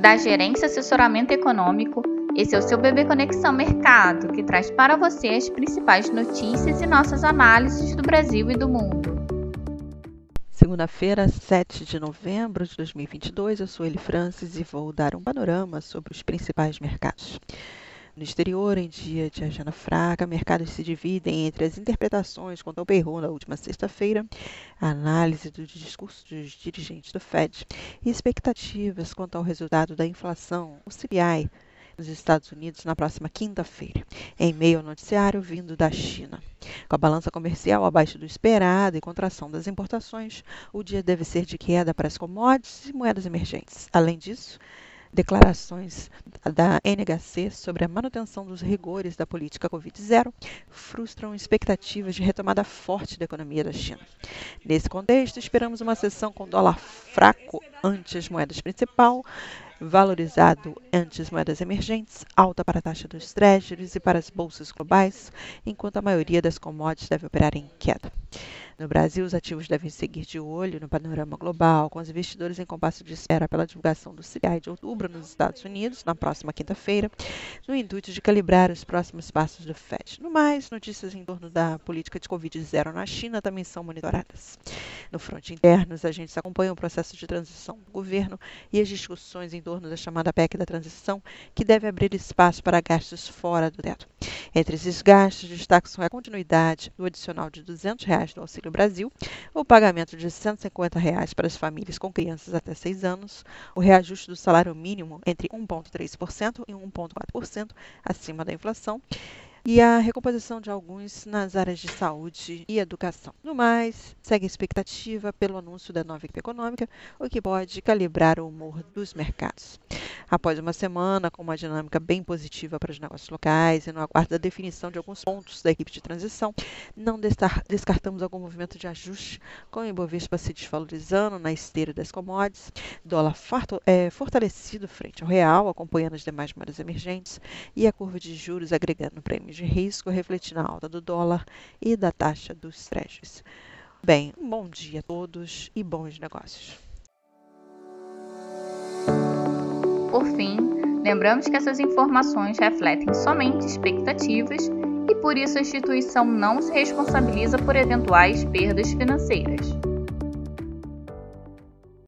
da Gerência Assessoramento Econômico. Esse é o seu Bebê Conexão Mercado, que traz para você as principais notícias e nossas análises do Brasil e do mundo. Segunda-feira, 7 de novembro de 2022, eu sou Eli Francis e vou dar um panorama sobre os principais mercados. No exterior, em dia de agenda fraca, mercados se dividem entre as interpretações quanto ao payroll na última sexta-feira, a análise do discurso dos dirigentes do Fed e expectativas quanto ao resultado da inflação, o CPI, nos Estados Unidos na próxima quinta-feira, em meio ao noticiário vindo da China. Com a balança comercial abaixo do esperado e contração das importações, o dia deve ser de queda para as commodities e moedas emergentes. Além disso, Declarações da NHC sobre a manutenção dos rigores da política Covid-0 frustram expectativas de retomada forte da economia da China. Nesse contexto, esperamos uma sessão com dólar fraco ante as moedas principal, valorizado ante as moedas emergentes, alta para a taxa dos treasuries e para as bolsas globais, enquanto a maioria das commodities deve operar em queda. No Brasil, os ativos devem seguir de olho no panorama global, com os investidores em compasso de espera pela divulgação do CPI de outubro nos Estados Unidos, na próxima quinta-feira, no intuito de calibrar os próximos passos do FED. No mais, notícias em torno da política de Covid-0 na China também são monitoradas. No fronte interno, os agentes acompanham o processo de transição do governo e as discussões em torno da chamada PEC da transição, que deve abrir espaço para gastos fora do teto. Entre esses gastos, destacam a continuidade do adicional de 200 reais do Auxílio Brasil, o pagamento de 150 reais para as famílias com crianças até 6 anos, o reajuste do salário mínimo entre 1,3% e 1,4% acima da inflação e a recomposição de alguns nas áreas de saúde e educação. No mais, segue a expectativa pelo anúncio da nova equipe econômica, o que pode calibrar o humor dos mercados. Após uma semana com uma dinâmica bem positiva para os negócios locais e no aguardo da definição de alguns pontos da equipe de transição, não descartamos algum movimento de ajuste, com o Ibovespa se desvalorizando na esteira das commodities, dólar é, fortalecido frente ao real, acompanhando as demais moedas emergentes, e a curva de juros agregando prêmios de risco, refletindo a alta do dólar e da taxa dos treasuries. Bem, um bom dia a todos e bons negócios. Por fim, lembramos que essas informações refletem somente expectativas e por isso a instituição não se responsabiliza por eventuais perdas financeiras.